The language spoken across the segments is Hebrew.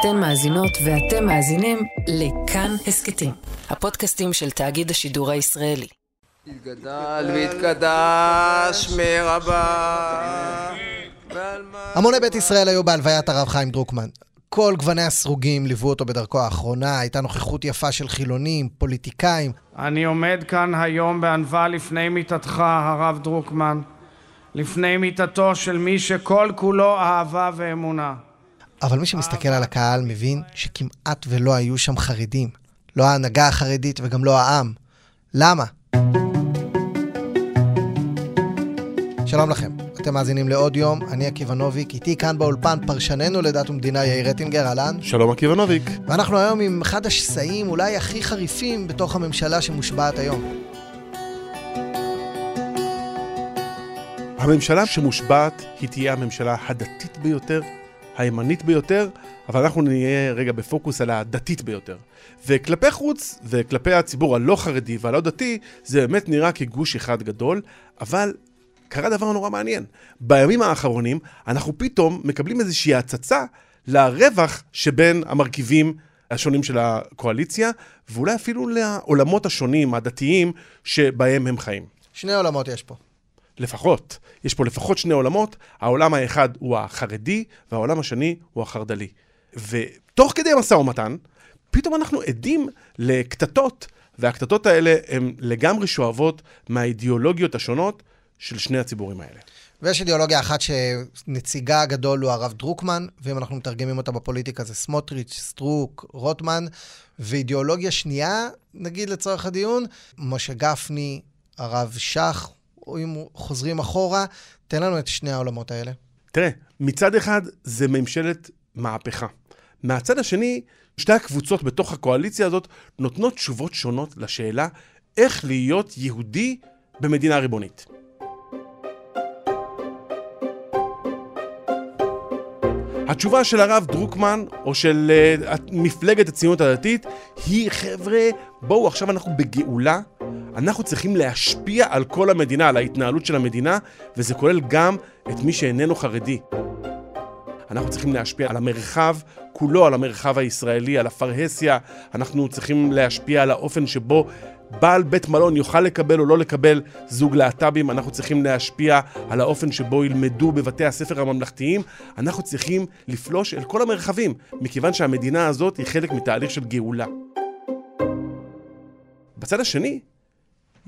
אתן מאזינות ואתם מאזינים לכאן הסכתים, הפודקאסטים של תאגיד השידור הישראלי. יתגדל ויתקדש מרבה. המוני בית ישראל היו בהלוויית הרב חיים דרוקמן. כל גווני הסרוגים ליוו אותו בדרכו האחרונה, הייתה נוכחות יפה של חילונים, פוליטיקאים. אני עומד כאן היום בענווה לפני מיתתך, הרב דרוקמן, לפני מיתתו של מי שכל כולו אהבה ואמונה. אבל מי שמסתכל על הקהל מבין שכמעט ולא היו שם חרדים. לא ההנהגה החרדית וגם לא העם. למה? שלום לכם, אתם מאזינים לעוד יום, אני עקיבא נוביק, איתי כאן באולפן פרשננו לדת ומדינה יאיר רטינגר, אהלן. שלום עקיבא נוביק. ואנחנו היום עם אחד השסעים אולי הכי חריפים בתוך הממשלה שמושבעת היום. הממשלה שמושבעת היא תהיה הממשלה הדתית ביותר, הימנית ביותר, אבל אנחנו נהיה רגע בפוקוס על הדתית ביותר. וכלפי חוץ, וכלפי הציבור הלא חרדי והלא דתי, זה באמת נראה כגוש אחד גדול, אבל קרה דבר נורא מעניין. בימים האחרונים, אנחנו פתאום מקבלים איזושהי הצצה לרווח שבין המרכיבים השונים של הקואליציה, ואולי אפילו לעולמות השונים, הדתיים, שבהם הם חיים. שני עולמות יש פה. לפחות. יש פה לפחות שני עולמות, העולם האחד הוא החרדי, והעולם השני הוא החרד"לי. ותוך כדי המשא ומתן, פתאום אנחנו עדים לקטטות, והקטטות האלה הן לגמרי שואבות מהאידיאולוגיות השונות של שני הציבורים האלה. ויש אידיאולוגיה אחת שנציגה הגדול הוא הרב דרוקמן, ואם אנחנו מתרגמים אותה בפוליטיקה זה סמוטריץ', סטרוק, רוטמן, ואידיאולוגיה שנייה, נגיד לצורך הדיון, משה גפני, הרב שך, אם חוזרים אחורה, תן לנו את שני העולמות האלה. תראה, מצד אחד זה ממשלת מהפכה. מהצד השני, שתי הקבוצות בתוך הקואליציה הזאת נותנות תשובות שונות לשאלה איך להיות יהודי במדינה ריבונית. התשובה של הרב דרוקמן, או של uh, מפלגת הציונות הדתית, היא, חבר'ה, בואו, עכשיו אנחנו בגאולה, אנחנו צריכים להשפיע על כל המדינה, על ההתנהלות של המדינה, וזה כולל גם את מי שאיננו חרדי. אנחנו צריכים להשפיע על המרחב כולו, על המרחב הישראלי, על הפרהסיה, אנחנו צריכים להשפיע על האופן שבו בעל בית מלון יוכל לקבל או לא לקבל זוג להט"בים, אנחנו צריכים להשפיע על האופן שבו ילמדו בבתי הספר הממלכתיים, אנחנו צריכים לפלוש אל כל המרחבים, מכיוון שהמדינה הזאת היא חלק מתהליך של גאולה. בצד השני,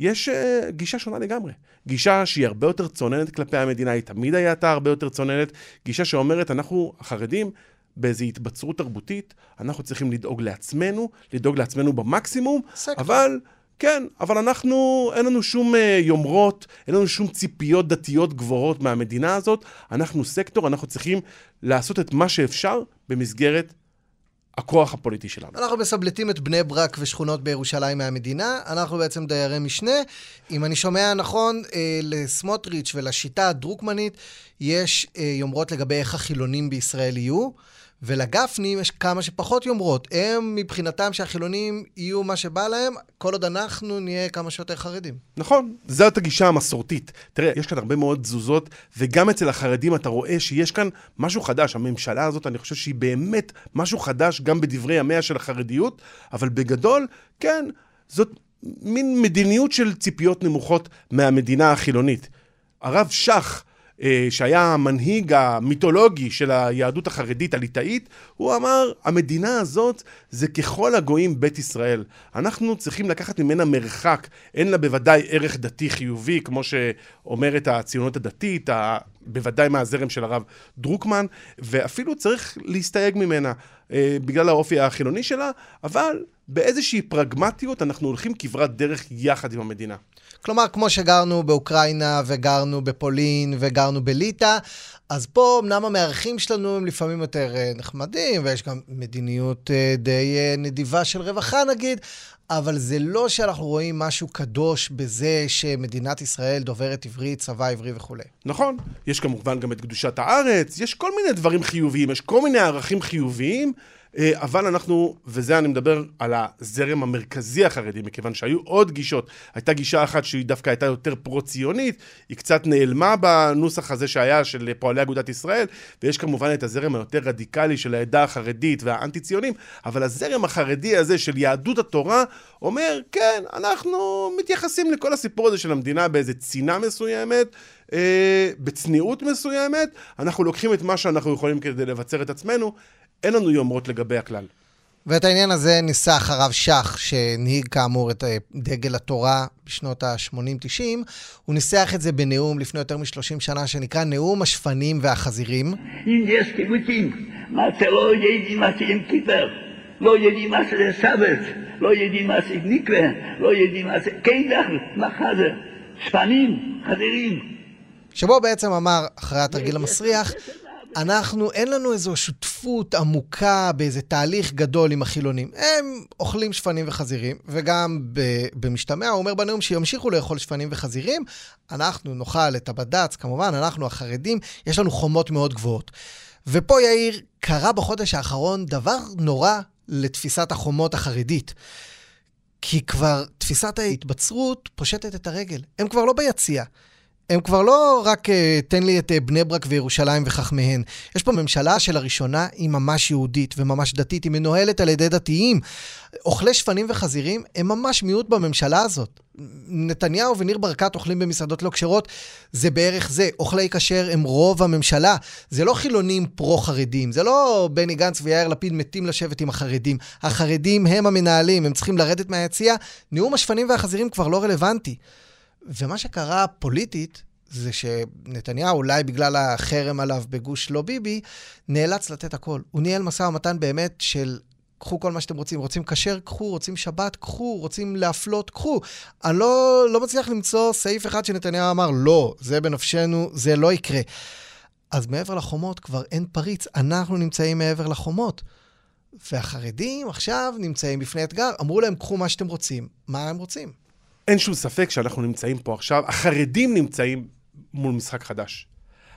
יש uh, גישה שונה לגמרי. גישה שהיא הרבה יותר צוננת כלפי המדינה, היא תמיד הייתה הרבה יותר צוננת. גישה שאומרת, אנחנו, החרדים, באיזו התבצרות תרבותית, אנחנו צריכים לדאוג לעצמנו, לדאוג לעצמנו במקסימום, סקטור. אבל... כן, אבל אנחנו, אין לנו שום uh, יומרות, אין לנו שום ציפיות דתיות גבוהות מהמדינה הזאת. אנחנו סקטור, אנחנו צריכים לעשות את מה שאפשר במסגרת הכוח הפוליטי שלנו. אנחנו מסבלטים את בני ברק ושכונות בירושלים מהמדינה, אנחנו בעצם דיירי משנה. אם אני שומע נכון, אה, לסמוטריץ' ולשיטה הדרוקמנית יש אה, יומרות לגבי איך החילונים בישראל יהיו. ולגפנים יש כמה שפחות יומרות. הם, מבחינתם שהחילונים יהיו מה שבא להם, כל עוד אנחנו נהיה כמה שיותר חרדים. נכון, זאת הגישה המסורתית. תראה, יש כאן הרבה מאוד תזוזות, וגם אצל החרדים אתה רואה שיש כאן משהו חדש. הממשלה הזאת, אני חושב שהיא באמת משהו חדש גם בדברי ימיה של החרדיות, אבל בגדול, כן, זאת מין מדיניות של ציפיות נמוכות מהמדינה החילונית. הרב שך, שהיה המנהיג המיתולוגי של היהדות החרדית הליטאית, הוא אמר, המדינה הזאת זה ככל הגויים בית ישראל. אנחנו צריכים לקחת ממנה מרחק. אין לה בוודאי ערך דתי חיובי, כמו שאומרת הציונות הדתית, בוודאי מהזרם של הרב דרוקמן, ואפילו צריך להסתייג ממנה אה, בגלל האופי החילוני שלה, אבל באיזושהי פרגמטיות אנחנו הולכים כברת דרך יחד עם המדינה. כלומר, כמו שגרנו באוקראינה וגרנו בפולין וגרנו בליטא, אז פה אמנם המארחים שלנו הם לפעמים יותר אה, נחמדים, ויש גם מדיניות אה, די אה, נדיבה של רווחה נגיד, אבל זה לא שאנחנו רואים משהו קדוש בזה שמדינת ישראל דוברת עברית, צבא עברי וכולי. נכון. יש כמובן גם את קדושת הארץ, יש כל מיני דברים חיוביים, יש כל מיני ערכים חיוביים. אה, אבל אנחנו, וזה אני מדבר על הזרם המרכזי החרדי, מכיוון שהיו עוד גישות. הייתה גישה אחת שהיא דווקא הייתה יותר פרו-ציונית, היא קצת נעלמה בנוסח הזה שהיה של פועלי אגודת ישראל, ויש כמובן את הזרם היותר רדיקלי של העדה החרדית והאנטי-ציונים, אבל הזרם החרדי הזה של יהדות התורה אומר, כן, אנחנו מתייחסים לכל הסיפור הזה של המדינה באיזה צינה מסוימת, אה, בצניעות מסוימת, אנחנו לוקחים את מה שאנחנו יכולים כדי לבצר את עצמנו, אין לנו יומרות לגבי הכלל. ואת העניין הזה ניסח הרב שך, שהנהיג כאמור את אה, דגל התורה בשנות ה-80-90, הוא ניסח את זה בנאום לפני יותר מ-30 שנה, שנקרא נאום השפנים והחזירים. אם יש קיבוצים, מה זה לא יודעים מה זה עם כיפר, לא יודעים מה זה סבת, לא יודעים מה זה מקווה, לא יודעים מה זה מה זה, שפנים, חזירים. שבו בעצם אמר, אחרי התרגיל המסריח, אנחנו, אין לנו איזו שותפות עמוקה באיזה תהליך גדול עם החילונים. הם אוכלים שפנים וחזירים, וגם במשתמע הוא אומר בנאום שימשיכו לאכול שפנים וחזירים. אנחנו נאכל את הבד"ץ, כמובן, אנחנו החרדים, יש לנו חומות מאוד גבוהות. ופה, יאיר, קרה בחודש האחרון דבר נורא לתפיסת החומות החרדית. כי כבר תפיסת ההתבצרות פושטת את הרגל. הם כבר לא ביציע. הם כבר לא רק uh, תן לי את uh, בני ברק וירושלים וחכמיהן. יש פה ממשלה שלראשונה היא ממש יהודית וממש דתית, היא מנוהלת על ידי דתיים. אוכלי שפנים וחזירים הם ממש מיעוט בממשלה הזאת. נתניהו וניר ברקת אוכלים במסעדות לא כשרות, זה בערך זה. אוכלי כשר הם רוב הממשלה. זה לא חילונים פרו-חרדים, זה לא בני גנץ ויאיר לפיד מתים לשבת עם החרדים. החרדים הם המנהלים, הם צריכים לרדת מהיציע. נאום השפנים והחזירים כבר לא רלוונטי. ומה שקרה פוליטית, זה שנתניהו, אולי בגלל החרם עליו בגוש לא ביבי, נאלץ לתת הכל. הוא ניהל משא ומתן באמת של קחו כל מה שאתם רוצים. רוצים כשר, קחו, רוצים שבת, קחו, רוצים להפלות, קחו. אני לא, לא מצליח למצוא סעיף אחד שנתניהו אמר, לא, זה בנפשנו, זה לא יקרה. אז מעבר לחומות כבר אין פריץ, אנחנו נמצאים מעבר לחומות. והחרדים עכשיו נמצאים בפני אתגר, אמרו להם, קחו מה שאתם רוצים. מה הם רוצים? אין שום ספק שאנחנו נמצאים פה עכשיו, החרדים נמצאים מול משחק חדש.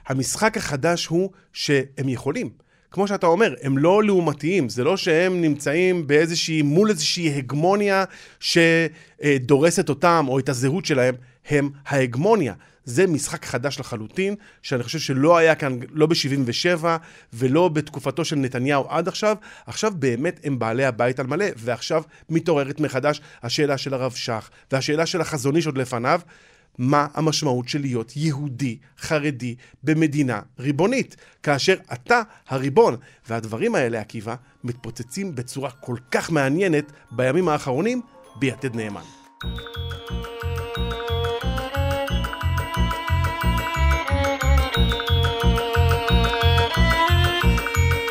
המשחק החדש הוא שהם יכולים. כמו שאתה אומר, הם לא לעומתיים, זה לא שהם נמצאים באיזושהי, מול איזושהי הגמוניה שדורסת אותם או את הזהות שלהם, הם ההגמוניה. זה משחק חדש לחלוטין, שאני חושב שלא היה כאן, לא ב-77' ולא בתקופתו של נתניהו עד עכשיו. עכשיו באמת הם בעלי הבית על מלא, ועכשיו מתעוררת מחדש השאלה של הרב שך, והשאלה של החזון איש עוד לפניו. מה המשמעות של להיות יהודי חרדי במדינה ריבונית, כאשר אתה הריבון. והדברים האלה, עקיבא, מתפוצצים בצורה כל כך מעניינת בימים האחרונים ביתד נאמן.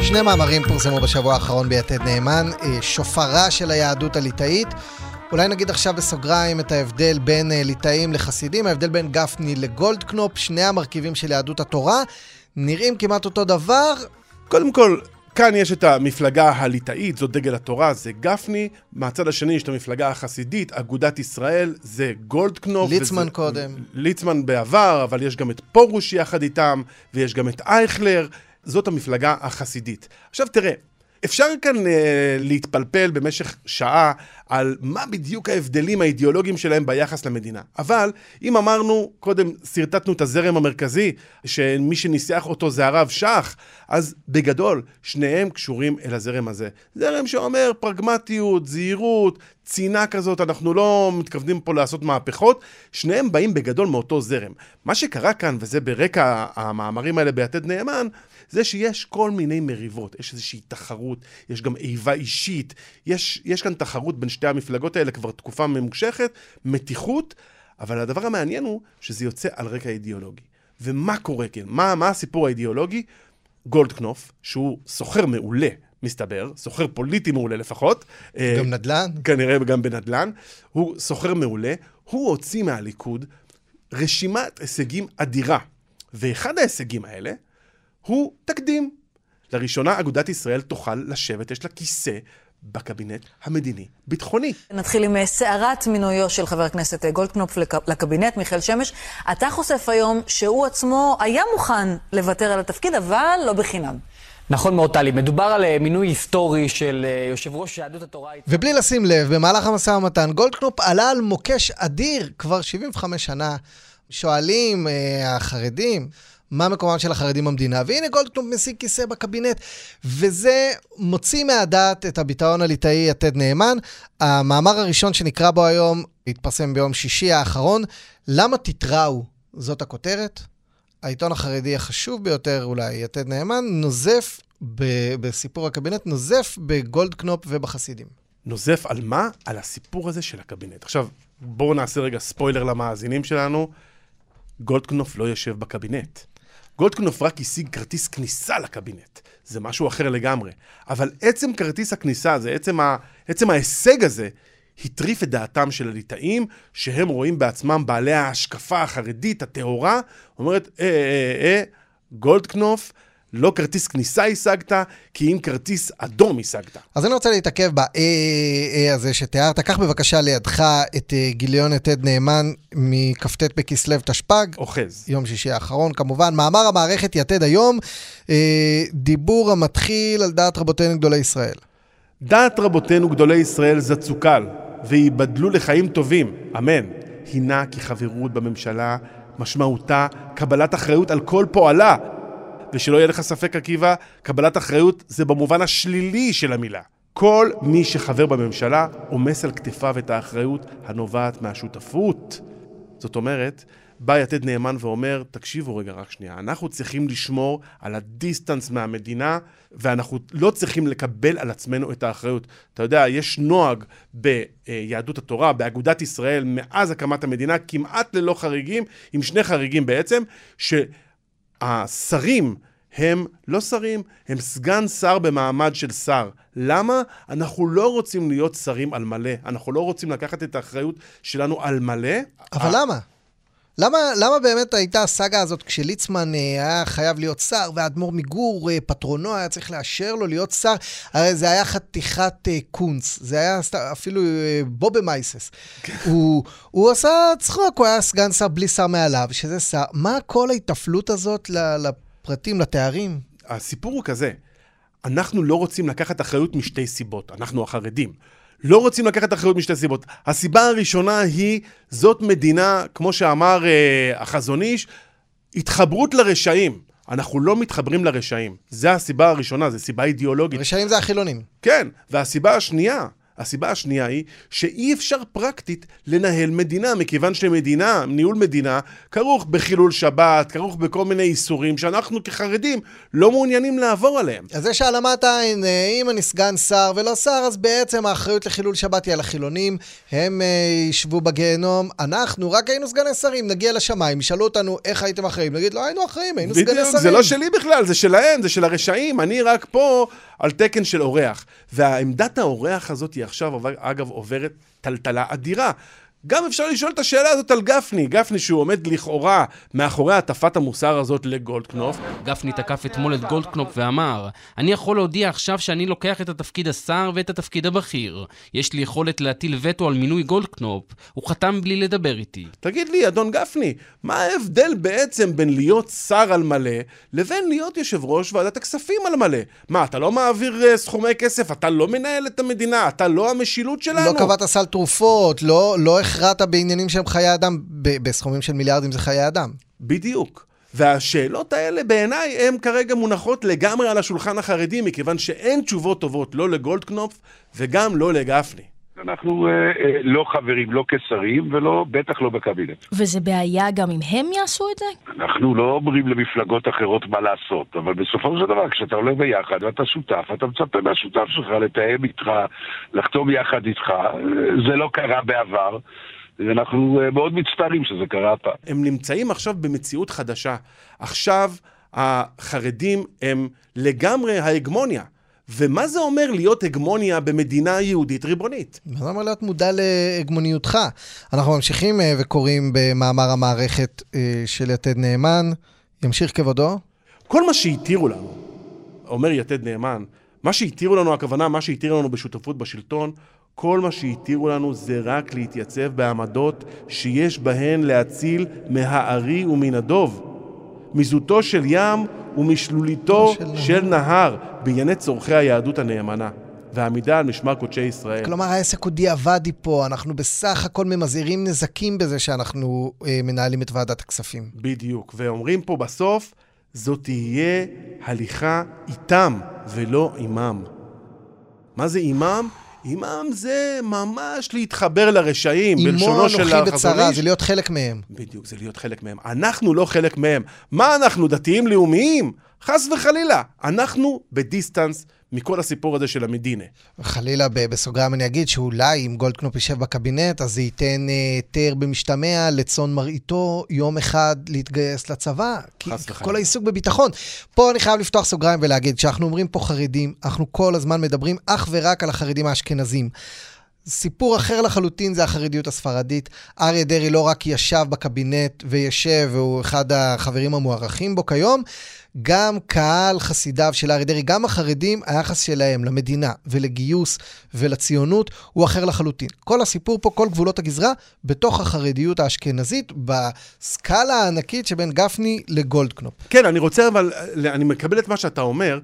שני מאמרים פורסמו בשבוע האחרון ביתד נאמן, אה, שופרה של היהדות הליטאית. אולי נגיד עכשיו בסוגריים את ההבדל בין אה, ליטאים לחסידים, ההבדל בין גפני לגולדקנופ, שני המרכיבים של יהדות התורה, נראים כמעט אותו דבר. קודם כל, כאן יש את המפלגה הליטאית, זאת דגל התורה, זה גפני. מהצד השני יש את המפלגה החסידית, אגודת ישראל, זה גולדקנופ. ליצמן וזה, קודם. ליצמן בעבר, אבל יש גם את פרוש יחד איתם, ויש גם את אייכלר. זאת המפלגה החסידית. עכשיו תראה, אפשר כאן אה, להתפלפל במשך שעה על מה בדיוק ההבדלים האידיאולוגיים שלהם ביחס למדינה. אבל אם אמרנו, קודם שרטטנו את הזרם המרכזי, שמי שניסח אותו זה הרב שך, אז בגדול, שניהם קשורים אל הזרם הזה. זרם שאומר פרגמטיות, זהירות, צינה כזאת, אנחנו לא מתכוונים פה לעשות מהפכות, שניהם באים בגדול מאותו זרם. מה שקרה כאן, וזה ברקע המאמרים האלה ביתד נאמן, זה שיש כל מיני מריבות, יש איזושהי תחרות, יש גם איבה אישית, יש, יש כאן תחרות בין שתי המפלגות האלה כבר תקופה ממושכת, מתיחות, אבל הדבר המעניין הוא שזה יוצא על רקע אידיאולוגי. ומה קורה כן? מה, מה הסיפור האידיאולוגי? גולדקנופ, שהוא סוחר מעולה, מסתבר, סוחר פוליטי מעולה לפחות. אה, גם נדל"ן? כנראה גם בנדל"ן. הוא סוחר מעולה, הוא הוציא מהליכוד רשימת הישגים אדירה. ואחד ההישגים האלה הוא תקדים. לראשונה אגודת ישראל תוכל לשבת, יש לה כיסא בקבינט המדיני-ביטחוני. נתחיל עם אה, סערת מינויו של חבר הכנסת אה, גולדקנופ לקבינט, מיכאל שמש. אתה חושף היום שהוא עצמו היה מוכן לוותר על התפקיד, אבל לא בחינם. נכון מאוד, טלי. מדובר על אה, מינוי היסטורי של יושב ראש יהדות התורה. ובלי לשים לב, במהלך המשא ומתן, גולדקנופ עלה על מוקש אדיר כבר 75 שנה. שואלים אה, החרדים, מה מקומם של החרדים במדינה? והנה גולדקנופ משיג כיסא בקבינט, וזה מוציא מהדעת את הביטאון הליטאי יתד נאמן. המאמר הראשון שנקרא בו היום התפרסם ביום שישי האחרון. למה תתראו? זאת הכותרת. העיתון החרדי החשוב ביותר, אולי, יתד נאמן, נוזף ב- בסיפור הקבינט, נוזף בגולדקנופ ובחסידים. נוזף על מה? על הסיפור הזה של הקבינט. עכשיו, בואו נעשה רגע ספוילר למאזינים שלנו. גולדקנופ לא יושב בקבינט. גולדקנופ רק השיג כרטיס כניסה לקבינט. זה משהו אחר לגמרי. אבל עצם כרטיס הכניסה הזה, עצם, ה, עצם ההישג הזה, הטריף את דעתם של הליטאים, שהם רואים בעצמם בעלי ההשקפה החרדית, הטהורה, אומרת, אה, אה, אה, אה, גולדקנופ, לא כרטיס כניסה השגת, כי אם כרטיס אדום השגת. אז אני רוצה להתעכב ב-AA הזה שתיארת. קח בבקשה לידך את אה, גיליון יתד נאמן מכ"ט בכסלו תשפ"ג. אוחז. יום שישי האחרון, כמובן. מאמר המערכת יתד היום, אה, דיבור המתחיל על דעת רבותינו גדולי ישראל. דעת רבותינו גדולי ישראל זצוקל, וייבדלו לחיים טובים, אמן. הינה כי חברות בממשלה משמעותה קבלת אחריות על כל פועלה. ושלא יהיה לך ספק, עקיבא, קבלת אחריות זה במובן השלילי של המילה. כל מי שחבר בממשלה עומס על כתפיו את האחריות הנובעת מהשותפות. זאת אומרת, בא יתד נאמן ואומר, תקשיבו רגע, רק שנייה, אנחנו צריכים לשמור על הדיסטנס מהמדינה, ואנחנו לא צריכים לקבל על עצמנו את האחריות. אתה יודע, יש נוהג ביהדות התורה, באגודת ישראל, מאז הקמת המדינה, כמעט ללא חריגים, עם שני חריגים בעצם, שהשרים הם לא שרים, הם סגן שר במעמד של שר. למה? אנחנו לא רוצים להיות שרים על מלא. אנחנו לא רוצים לקחת את האחריות שלנו על מלא. אבל למה? למה, למה באמת הייתה הסאגה הזאת כשליצמן אה, היה חייב להיות שר, והאדמו"ר מגור, אה, פטרונו, היה צריך לאשר לו להיות שר? הרי זה היה חתיכת אה, קונץ, זה היה אפילו בובה מייסס. הוא, הוא עשה צחוק, הוא היה סגן שר בלי שר מעליו, שזה שר. מה כל ההיטפלות הזאת לפרטים, לתארים? הסיפור הוא כזה, אנחנו לא רוצים לקחת אחריות משתי סיבות, אנחנו החרדים. לא רוצים לקחת אחריות משתי סיבות. הסיבה הראשונה היא, זאת מדינה, כמו שאמר אה, החזון איש, התחברות לרשעים. אנחנו לא מתחברים לרשעים. זו הסיבה הראשונה, זו סיבה אידיאולוגית. רשעים זה החילונים. כן, והסיבה השנייה, הסיבה השנייה היא שאי אפשר פרקטית לנהל מדינה, מכיוון שמדינה, ניהול מדינה, כרוך בחילול שבת, כרוך בכל מיני איסורים שאנחנו כחרדים לא מעוניינים לעבור עליהם. אז יש העלמת עין, אה, אם אני סגן שר ולא שר, אז בעצם האחריות לחילול שבת היא על החילונים, הם אה, ישבו בגיהנום, אנחנו רק היינו סגני שרים, נגיע לשמיים, ישאלו אותנו איך הייתם אחראים, נגיד לא היינו אחראים, היינו סגני בדיוק, שרים. זה לא שלי בכלל, זה שלהם, זה של הרשעים, אני רק פה על תקן של אורח. והעמדת האורח הזאת עכשיו, אגב, עוברת טלטלה אדירה. גם אפשר לשאול את השאלה הזאת על גפני, גפני שהוא עומד לכאורה מאחורי הטפת המוסר הזאת לגולדקנופ. גפני תקף אתמול את גולדקנופ ואמר, אני יכול להודיע עכשיו שאני לוקח את תפקיד השר ואת התפקיד הבכיר. יש לי יכולת להטיל וטו על מינוי גולדקנופ. הוא חתם בלי לדבר איתי. תגיד לי, אדון גפני, מה ההבדל בעצם בין להיות שר על מלא לבין להיות יושב ראש ועדת הכספים על מלא? מה, אתה לא מעביר uh, סכומי כסף? אתה לא מנהל את המדינה? אתה לא המושל שלנו? לא קבעת סל תרופות, לא, לא הכרעת בעניינים שהם חיי אדם, בסכומים של מיליארדים זה חיי אדם. בדיוק. והשאלות האלה בעיניי הן כרגע מונחות לגמרי על השולחן החרדי, מכיוון שאין תשובות טובות לא לגולדקנופ וגם לא לגפני. אנחנו אה, אה, לא חברים, לא כשרים, ולא, בטח לא בקבינט. וזה בעיה גם אם הם יעשו את זה? אנחנו לא אומרים למפלגות אחרות מה לעשות, אבל בסופו של דבר, כשאתה עולה ביחד ואתה שותף, אתה מצפה מהשותף שלך לתאם איתך, לחתום יחד איתך. אה, זה לא קרה בעבר, ואנחנו אה, מאוד מצטערים שזה קרה הפעם. הם נמצאים עכשיו במציאות חדשה. עכשיו החרדים הם לגמרי ההגמוניה. ומה זה אומר להיות הגמוניה במדינה יהודית ריבונית? מה זה אומר להיות מודע להגמוניותך? אנחנו ממשיכים אה, וקוראים במאמר המערכת אה, של יתד נאמן, ימשיך כבודו. כל מה שהתירו לנו, אומר יתד נאמן, מה שהתירו לנו, הכוונה, מה שהתירו לנו בשותפות בשלטון, כל מה שהתירו לנו זה רק להתייצב בעמדות שיש בהן להציל מהארי ומן הדוב. מזוטו של ים ומשלוליתו של, של נהר בענייני צורכי היהדות הנאמנה. והעמידה על משמר קודשי ישראל. כלומר, העסק הוא דיעבדי פה, אנחנו בסך הכל ממזעירים נזקים בזה שאנחנו אה, מנהלים את ועדת הכספים. בדיוק, ואומרים פה בסוף, זו תהיה הליכה איתם ולא עימם. מה זה עימם? עימם זה ממש להתחבר לרשעים, בלשונו של החזון איש. עימו אנוכי בצרה, זה להיות חלק מהם. בדיוק, זה להיות חלק מהם. אנחנו לא חלק מהם. מה אנחנו, דתיים לאומיים? חס וחלילה. אנחנו בדיסטנס מכל הסיפור הזה של המדינה. חלילה, בסוגריים אני אגיד שאולי אם גולדקנופ יישב בקבינט, אז זה ייתן אה, היתר uh, במשתמע לצאן מרעיתו יום אחד להתגייס לצבא. חס וחלילה. כל העיסוק בביטחון. פה אני חייב לפתוח סוגריים ולהגיד, כשאנחנו אומרים פה חרדים, אנחנו כל הזמן מדברים אך ורק על החרדים האשכנזים. סיפור אחר לחלוטין זה החרדיות הספרדית. אריה דרעי לא רק ישב בקבינט וישב, והוא אחד החברים המוערכים בו כיום, גם קהל חסידיו של אריה דרעי, גם החרדים, היחס שלהם למדינה ולגיוס ולציונות הוא אחר לחלוטין. כל הסיפור פה, כל גבולות הגזרה, בתוך החרדיות האשכנזית, בסקאלה הענקית שבין גפני לגולדקנופ. כן, אני רוצה אבל, אני מקבל את מה שאתה אומר.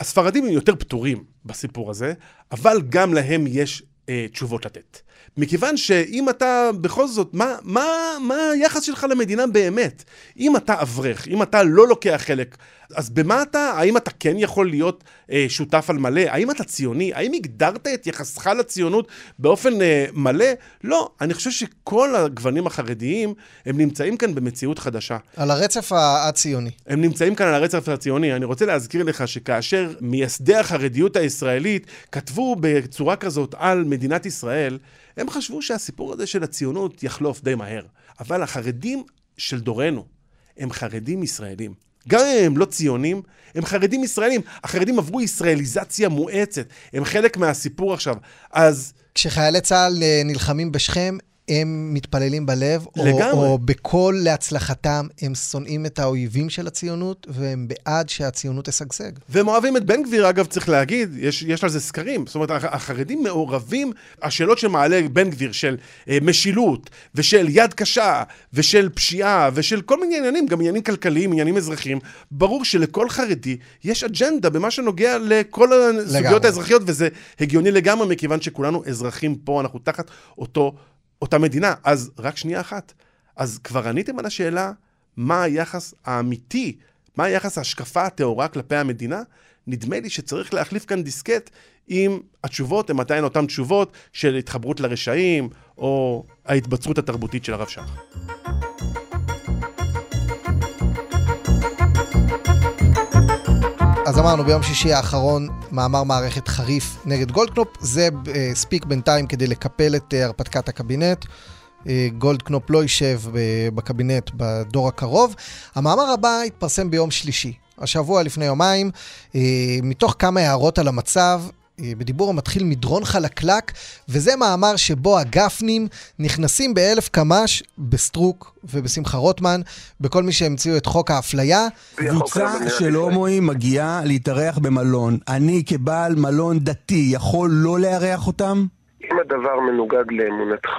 הספרדים הם יותר פתורים בסיפור הזה, אבל גם להם יש תשובות לתת. מכיוון שאם אתה בכל זאת, מה, מה, מה היחס שלך למדינה באמת? אם אתה אברך, אם אתה לא לוקח חלק, אז במה אתה, האם אתה כן יכול להיות אה, שותף על מלא? האם אתה ציוני? האם הגדרת את יחסך לציונות באופן אה, מלא? לא, אני חושב שכל הגוונים החרדיים, הם נמצאים כאן במציאות חדשה. על הרצף הציוני. הם נמצאים כאן על הרצף הציוני. אני רוצה להזכיר לך שכאשר מייסדי החרדיות הישראלית כתבו בצורה כזאת על מדינת ישראל, הם חשבו שהסיפור הזה של הציונות יחלוף די מהר. אבל החרדים של דורנו הם חרדים ישראלים. גם אם הם לא ציונים, הם חרדים ישראלים. החרדים עברו ישראליזציה מואצת. הם חלק מהסיפור עכשיו. אז... כשחיילי צה"ל אה, נלחמים בשכם, הם מתפללים בלב, לגמרי. או, או בקול להצלחתם, הם שונאים את האויבים של הציונות, והם בעד שהציונות תשגשג. והם אוהבים את בן גביר, אגב, צריך להגיד, יש, יש על זה סקרים. זאת אומרת, החרדים מעורבים, השאלות שמעלה בן גביר של אה, משילות, ושל יד קשה, ושל פשיעה, ושל כל מיני עניינים, גם עניינים כלכליים, עניינים אזרחיים, ברור שלכל חרדי יש אג'נדה במה שנוגע לכל הסוגיות האזרחיות, וזה הגיוני לגמרי, מכיוון שכולנו אזרחים פה, אנחנו תחת אותו... אותה מדינה. אז רק שנייה אחת. אז כבר עניתם על השאלה מה היחס האמיתי, מה היחס ההשקפה הטהורה כלפי המדינה? נדמה לי שצריך להחליף כאן דיסקט אם התשובות הן עדיין אותן תשובות של התחברות לרשעים, או ההתבצרות התרבותית של הרב שך. אז אמרנו, ביום שישי האחרון מאמר מערכת חריף נגד גולדקנופ. זה uh, הספיק בינתיים כדי לקפל את uh, הרפתקת הקבינט. Uh, גולדקנופ לא יישב uh, בקבינט בדור הקרוב. המאמר הבא התפרסם ביום שלישי, השבוע לפני יומיים, uh, מתוך כמה הערות על המצב. בדיבור המתחיל מדרון חלקלק, וזה מאמר שבו הגפניים נכנסים באלף קמ"ש בסטרוק ובשמחה רוטמן, בכל מי שהמציאו את חוק האפליה. קבוצה של הומואים מגיעה להתארח במלון. אני כבעל מלון דתי יכול לא לארח אותם? אם הדבר מנוגד לאמונתך,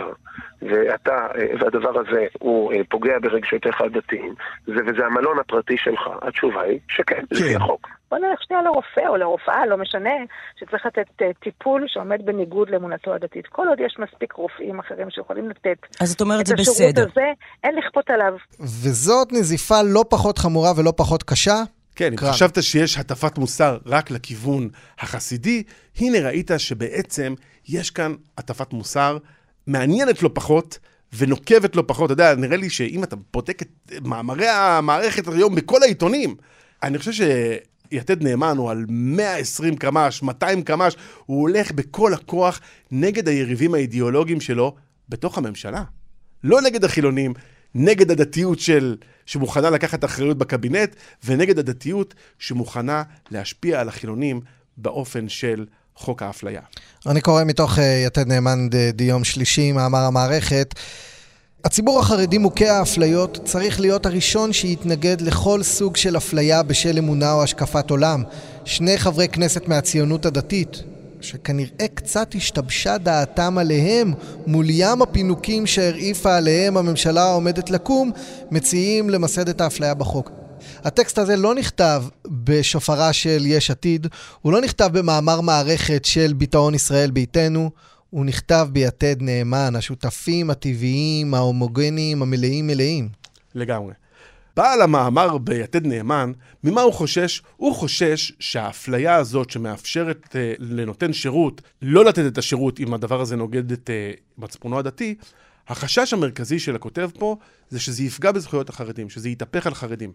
ואתה, אה, והדבר הזה הוא אה, פוגע ברגשותיך הדתיים, וזה המלון הפרטי שלך, התשובה היא שכן, לפי כן. החוק. בוא נלך שנייה לרופא או לרופאה, לא משנה, שצריך לתת אה, טיפול שעומד בניגוד לאמונתו הדתית. כל עוד יש מספיק רופאים אחרים שיכולים לתת אז את אומרת זה בסדר. הזה, אין לכפות עליו. וזאת נזיפה לא פחות חמורה ולא פחות קשה. כן, אם חשבת שיש הטפת מוסר רק לכיוון החסידי, הנה ראית שבעצם יש כאן הטפת מוסר מעניינת לא פחות. ונוקבת לא פחות, אתה יודע, נראה לי שאם אתה בודק את מאמרי המערכת היום בכל העיתונים, אני חושב שיתד נאמן הוא על 120 קמ"ש, 200 קמ"ש, הוא הולך בכל הכוח נגד היריבים האידיאולוגיים שלו בתוך הממשלה. לא נגד החילונים, נגד הדתיות של, שמוכנה לקחת אחריות בקבינט, ונגד הדתיות שמוכנה להשפיע על החילונים באופן של חוק האפליה. אני קורא מתוך uh, יתד נאמן דיום שלישי, מאמר המערכת. הציבור החרדי מוכה האפליות צריך להיות הראשון שיתנגד לכל סוג של אפליה בשל אמונה או השקפת עולם. שני חברי כנסת מהציונות הדתית, שכנראה קצת השתבשה דעתם עליהם מול ים הפינוקים שהרעיפה עליהם הממשלה העומדת לקום, מציעים למסד את האפליה בחוק. הטקסט הזה לא נכתב בשופרה של יש עתיד, הוא לא נכתב במאמר מערכת של ביטאון ישראל ביתנו, הוא נכתב ביתד נאמן, השותפים הטבעיים, ההומוגניים, המלאים מלאים. לגמרי. בעל המאמר ביתד נאמן, ממה הוא חושש? הוא חושש שהאפליה הזאת שמאפשרת uh, לנותן שירות לא לתת את השירות אם הדבר הזה נוגד את uh, מצפונו הדתי, החשש המרכזי של הכותב פה זה שזה יפגע בזכויות החרדים, שזה יתהפך על חרדים.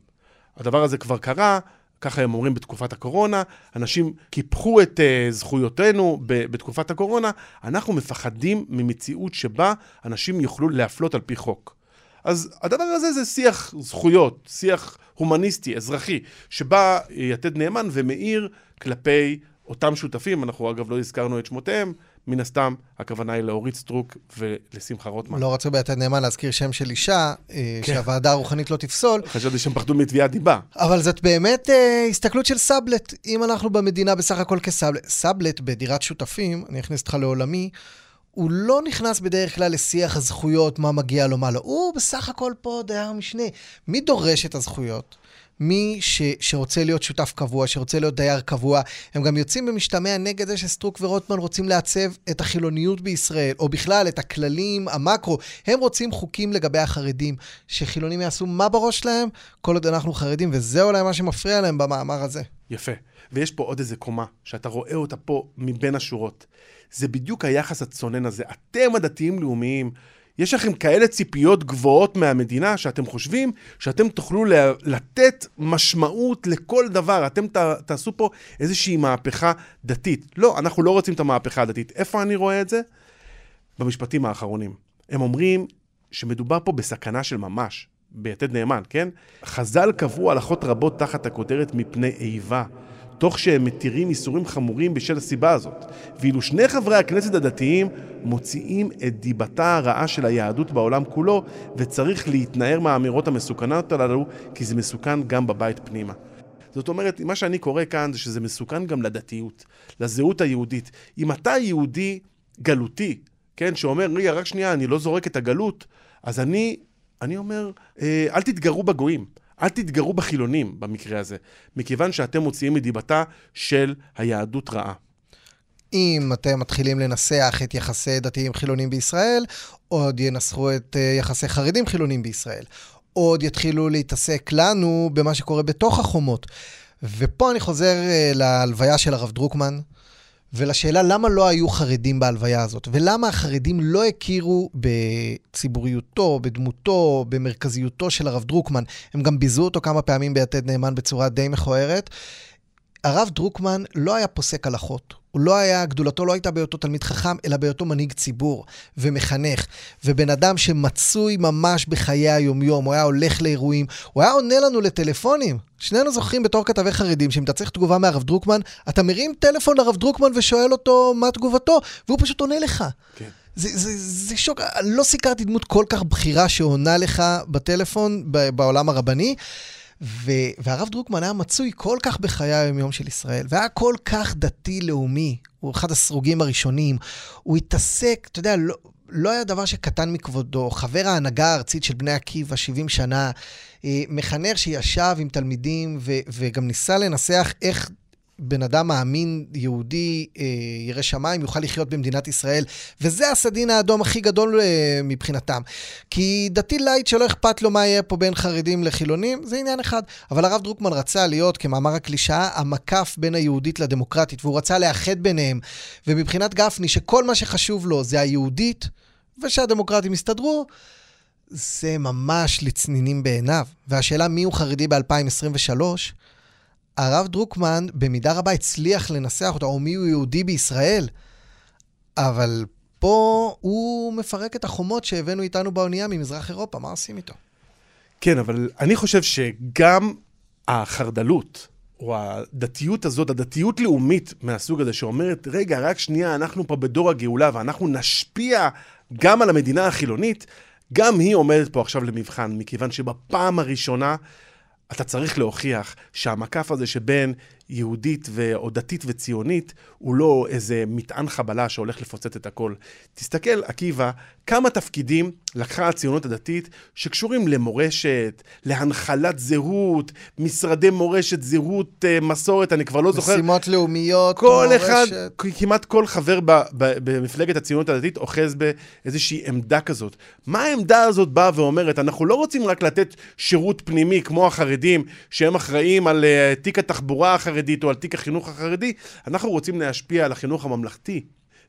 הדבר הזה כבר קרה, ככה הם אומרים בתקופת הקורונה, אנשים קיפחו את uh, זכויותינו ב- בתקופת הקורונה, אנחנו מפחדים ממציאות שבה אנשים יוכלו להפלות על פי חוק. אז הדבר הזה זה שיח זכויות, שיח הומניסטי, אזרחי, שבא יתד נאמן ומעיר כלפי אותם שותפים, אנחנו אגב לא הזכרנו את שמותיהם, מן הסתם הכוונה היא לאורית סטרוק ולשמחה רוטמן. לא רצו ביתד נאמן להזכיר שם של אישה, אה, כן. שהוועדה הרוחנית לא תפסול. חשבתי שהם פחדו מתביעת דיבה. אבל זאת באמת אה, הסתכלות של סאבלט, אם אנחנו במדינה בסך הכל כ sublet. sublet בדירת שותפים, אני אכניס אותך לעולמי, הוא לא נכנס בדרך כלל לשיח הזכויות, מה מגיע לו, מה לא. הוא בסך הכל פה דייר משנה. מי דורש את הזכויות? מי ש, שרוצה להיות שותף קבוע, שרוצה להיות דייר קבוע, הם גם יוצאים במשתמע נגד זה שסטרוק ורוטמן רוצים לעצב את החילוניות בישראל, או בכלל את הכללים, המקרו. הם רוצים חוקים לגבי החרדים, שחילונים יעשו מה בראש שלהם, כל עוד אנחנו חרדים, וזה אולי מה שמפריע להם במאמר הזה. יפה. ויש פה עוד איזה קומה, שאתה רואה אותה פה מבין השורות. זה בדיוק היחס הצונן הזה. אתם הדתיים-לאומיים, יש לכם כאלה ציפיות גבוהות מהמדינה, שאתם חושבים שאתם תוכלו לתת משמעות לכל דבר. אתם ת, תעשו פה איזושהי מהפכה דתית. לא, אנחנו לא רוצים את המהפכה הדתית. איפה אני רואה את זה? במשפטים האחרונים. הם אומרים שמדובר פה בסכנה של ממש, ביתד נאמן, כן? חז"ל קבעו הלכות רבות תחת הכותרת מפני איבה. תוך שהם מתירים איסורים חמורים בשל הסיבה הזאת. ואילו שני חברי הכנסת הדתיים מוציאים את דיבתה הרעה של היהדות בעולם כולו, וצריך להתנער מהאמירות המסוכנות הללו, כי זה מסוכן גם בבית פנימה. זאת אומרת, מה שאני קורא כאן זה שזה מסוכן גם לדתיות, לזהות היהודית. אם אתה יהודי גלותי, כן, שאומר, רגע, רק שנייה, אני לא זורק את הגלות, אז אני, אני אומר, אה, אל תתגרו בגויים. אל תתגרו בחילונים במקרה הזה, מכיוון שאתם מוציאים מדיבתה של היהדות רעה. אם אתם מתחילים לנסח את יחסי דתיים חילונים בישראל, עוד ינסחו את אה, יחסי חרדים חילונים בישראל. עוד יתחילו להתעסק לנו במה שקורה בתוך החומות. ופה אני חוזר אה, להלוויה של הרב דרוקמן, ולשאלה למה לא היו חרדים בהלוויה הזאת, ולמה החרדים לא הכירו בציבוריותו, בדמותו, במרכזיותו של הרב דרוקמן. הם גם ביזו אותו כמה פעמים ביתד נאמן בצורה די מכוערת. הרב דרוקמן לא היה פוסק הלכות. הוא לא היה, גדולתו לא הייתה בהיותו תלמיד חכם, אלא בהיותו מנהיג ציבור ומחנך, ובן אדם שמצוי ממש בחיי היומיום, הוא היה הולך לאירועים, הוא היה עונה לנו לטלפונים. שנינו זוכרים בתור כתבי חרדים, שאם אתה צריך תגובה מהרב דרוקמן, אתה מרים טלפון לרב דרוקמן ושואל אותו מה תגובתו, והוא פשוט עונה לך. כן. זה, זה, זה שוק, לא סיקרתי דמות כל כך בכירה שעונה לך בטלפון בעולם הרבני. ו- והרב דרוקמן היה מצוי כל כך בחיי היום-יום של ישראל, והיה כל כך דתי-לאומי, הוא אחד הסרוגים הראשונים. הוא התעסק, אתה יודע, לא, לא היה דבר שקטן מכבודו. חבר ההנהגה הארצית של בני עקיבא, 70 שנה, אה, מחנך שישב עם תלמידים ו- וגם ניסה לנסח איך בן אדם מאמין, יהודי, אה, ירא שמיים, יוכל לחיות במדינת ישראל. וזה הסדין האדום הכי גדול אה, מבחינתם. כי דתי light שלא אכפת לו מה יהיה פה בין חרדים לחילונים, זה עניין אחד. אבל הרב דרוקמן רצה להיות, כמאמר הקלישאה, המקף בין היהודית לדמוקרטית, והוא רצה לאחד ביניהם. ומבחינת גפני, שכל מה שחשוב לו זה היהודית, ושהדמוקרטים יסתדרו, זה ממש לצנינים בעיניו. והשאלה מי הוא חרדי ב-2023, הרב דרוקמן במידה רבה הצליח לנסח אותו, או מי הוא יהודי בישראל, אבל פה הוא מפרק את החומות שהבאנו איתנו באונייה ממזרח אירופה, מה עושים איתו? כן, אבל אני חושב שגם החרדלות, או הדתיות הזאת, הדתיות לאומית מהסוג הזה, שאומרת, רגע, רק שנייה, אנחנו פה בדור הגאולה ואנחנו נשפיע גם על המדינה החילונית, גם היא עומדת פה עכשיו למבחן, מכיוון שבפעם הראשונה אתה צריך להוכיח שהמקף הזה שבין יהודית או דתית וציונית הוא לא איזה מטען חבלה שהולך לפוצץ את הכל. תסתכל, עקיבא, כמה תפקידים לקחה הציונות הדתית שקשורים למורשת, להנחלת זהות, משרדי מורשת, זהות, אה, מסורת, אני כבר לא זוכר. משימות לאומיות, כל מורשת. אחד, כמעט כל חבר ב- ב- במפלגת הציונות הדתית אוחז באיזושהי עמדה כזאת. מה העמדה הזאת באה ואומרת? אנחנו לא רוצים רק לתת שירות פנימי כמו החרדים, שהם אחראים על uh, תיק התחבורה החרדית או על תיק החינוך החרדי, אנחנו רוצים להשפיע על החינוך הממלכתי.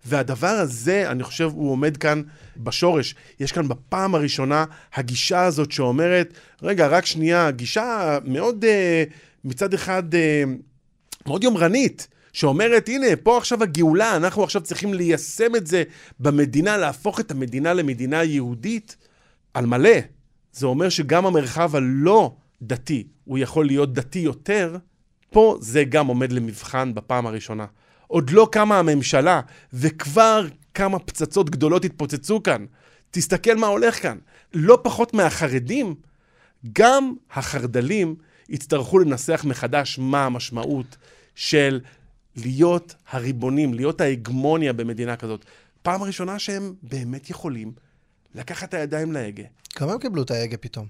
והדבר הזה, אני חושב, הוא עומד כאן בשורש. יש כאן בפעם הראשונה הגישה הזאת שאומרת, רגע, רק שנייה, גישה מאוד, uh, מצד אחד, uh, מאוד יומרנית. שאומרת, הנה, פה עכשיו הגאולה, אנחנו עכשיו צריכים ליישם את זה במדינה, להפוך את המדינה למדינה יהודית על מלא. זה אומר שגם המרחב הלא דתי, הוא יכול להיות דתי יותר, פה זה גם עומד למבחן בפעם הראשונה. עוד לא קמה הממשלה, וכבר כמה פצצות גדולות התפוצצו כאן. תסתכל מה הולך כאן. לא פחות מהחרדים, גם החרד"לים יצטרכו לנסח מחדש מה המשמעות של להיות הריבונים, להיות ההגמוניה במדינה כזאת. פעם ראשונה שהם באמת יכולים לקחת את הידיים להגה. כמה הם קיבלו את ההגה פתאום?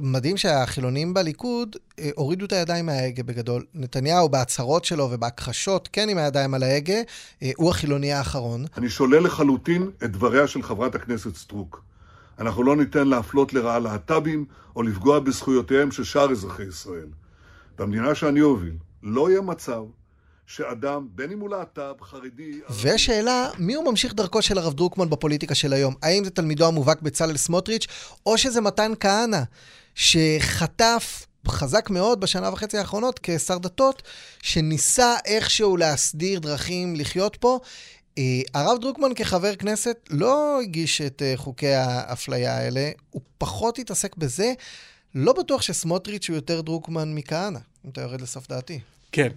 מדהים שהחילונים בליכוד אה, הורידו את הידיים מההגה בגדול. נתניהו בהצהרות שלו ובהכחשות, כן עם הידיים על ההגה, אה, הוא החילוני האחרון. אני שולל לחלוטין את דבריה של חברת הכנסת סטרוק. אנחנו לא ניתן להפלות לרעה להט"בים או לפגוע בזכויותיהם של שאר אזרחי ישראל. במדינה שאני אוביל, לא יהיה מצב שאדם, בין אם הוא להט"ב, חרדי... ושאלה, מי הוא ממשיך דרכו של הרב דרוקמן בפוליטיקה של היום? האם זה תלמידו המובהק בצלאל סמוטריץ', או שזה מתן כהנא, שחטף חזק מאוד בשנה וחצי האחרונות כשר דתות, שניסה איכשהו להסדיר דרכים לחיות פה. אה, הרב דרוקמן כחבר כנסת לא הגיש את אה, חוקי האפליה האלה, הוא פחות התעסק בזה. לא בטוח שסמוטריץ' הוא יותר דרוקמן מכהנא, אם אתה יורד לסוף דעתי. כן,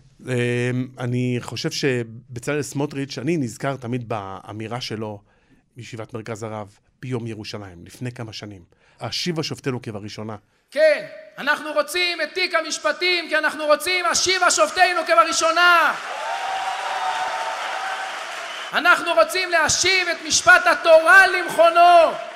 אני חושב שבצלאל סמוטריץ', אני נזכר תמיד באמירה שלו בישיבת מרכז הרב ביום ירושלים, לפני כמה שנים. השיבה שופטינו כבראשונה. כן, אנחנו רוצים את תיק המשפטים כי אנחנו רוצים השיבה שופטינו כבראשונה. אנחנו רוצים להשיב את משפט התורה למכונו.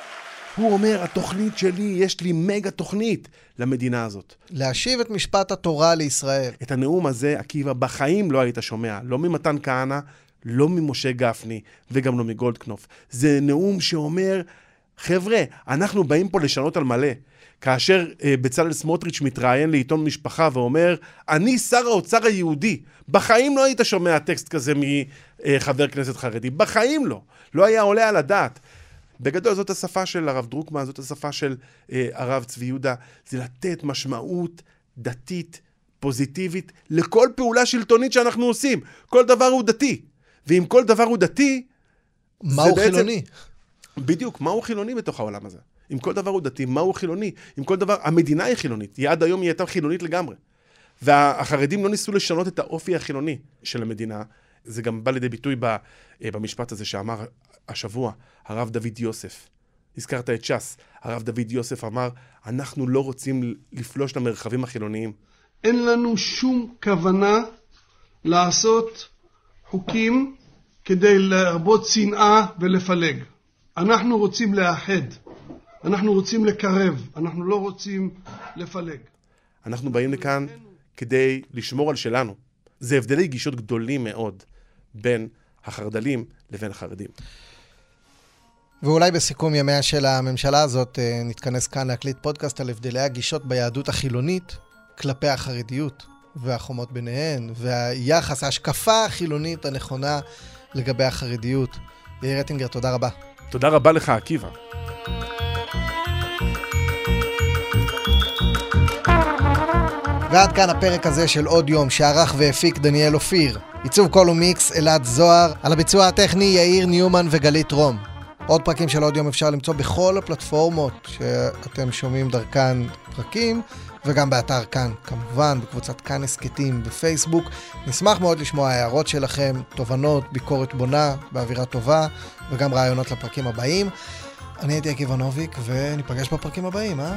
הוא אומר, התוכנית שלי, יש לי מגה תוכנית למדינה הזאת. להשיב את משפט התורה לישראל. את הנאום הזה, עקיבא, בחיים לא היית שומע, לא ממתן כהנא, לא ממשה גפני וגם לא מגולדקנופ. זה נאום שאומר, חבר'ה, אנחנו באים פה לשנות על מלא. כאשר אה, בצלאל סמוטריץ' מתראיין לעיתון משפחה ואומר, אני שר האוצר היהודי. בחיים לא היית שומע טקסט כזה מחבר כנסת חרדי. בחיים לא. לא היה עולה על הדעת. בגדול זאת השפה של הרב דרוקמן, זאת השפה של אה, הרב צבי יהודה, זה לתת משמעות דתית, פוזיטיבית, לכל פעולה שלטונית שאנחנו עושים. כל דבר הוא דתי. ואם כל דבר הוא דתי... מהו בעצם... חילוני? בדיוק, מהו חילוני בתוך העולם הזה? אם כל דבר הוא דתי, מהו חילוני? אם כל דבר... המדינה היא חילונית, היא עד היום היא הייתה חילונית לגמרי. והחרדים לא ניסו לשנות את האופי החילוני של המדינה. זה גם בא לידי ביטוי במשפט הזה שאמר השבוע הרב דוד יוסף. הזכרת את ש"ס. הרב דוד יוסף אמר, אנחנו לא רוצים לפלוש למרחבים החילוניים. אין לנו שום כוונה לעשות חוקים כדי להרבות שנאה ולפלג. אנחנו רוצים לאחד, אנחנו רוצים לקרב, אנחנו לא רוצים לפלג. אנחנו באים לכאן כדי לשמור על שלנו. זה הבדלי גישות גדולים מאוד בין החרד"לים לבין החרדים. ואולי בסיכום ימיה של הממשלה הזאת נתכנס כאן להקליט פודקאסט על הבדלי הגישות ביהדות החילונית כלפי החרדיות והחומות ביניהן, והיחס, ההשקפה החילונית הנכונה לגבי החרדיות. יאיר רטינגר, תודה רבה. תודה רבה לך, עקיבא. ועד כאן הפרק הזה של עוד יום שערך והפיק דניאל אופיר. עיצוב קול ומיקס אלעד זוהר, על הביצוע הטכני יאיר ניומן וגלית רום. עוד פרקים של עוד יום אפשר למצוא בכל הפלטפורמות שאתם שומעים דרכן פרקים, וגם באתר כאן, כמובן, בקבוצת כאן הסכתים בפייסבוק. נשמח מאוד לשמוע הערות שלכם, תובנות, ביקורת בונה, באווירה טובה, וגם רעיונות לפרקים הבאים. אני הייתי עקיבא נוביק, וניפגש בפרקים הבאים, אה?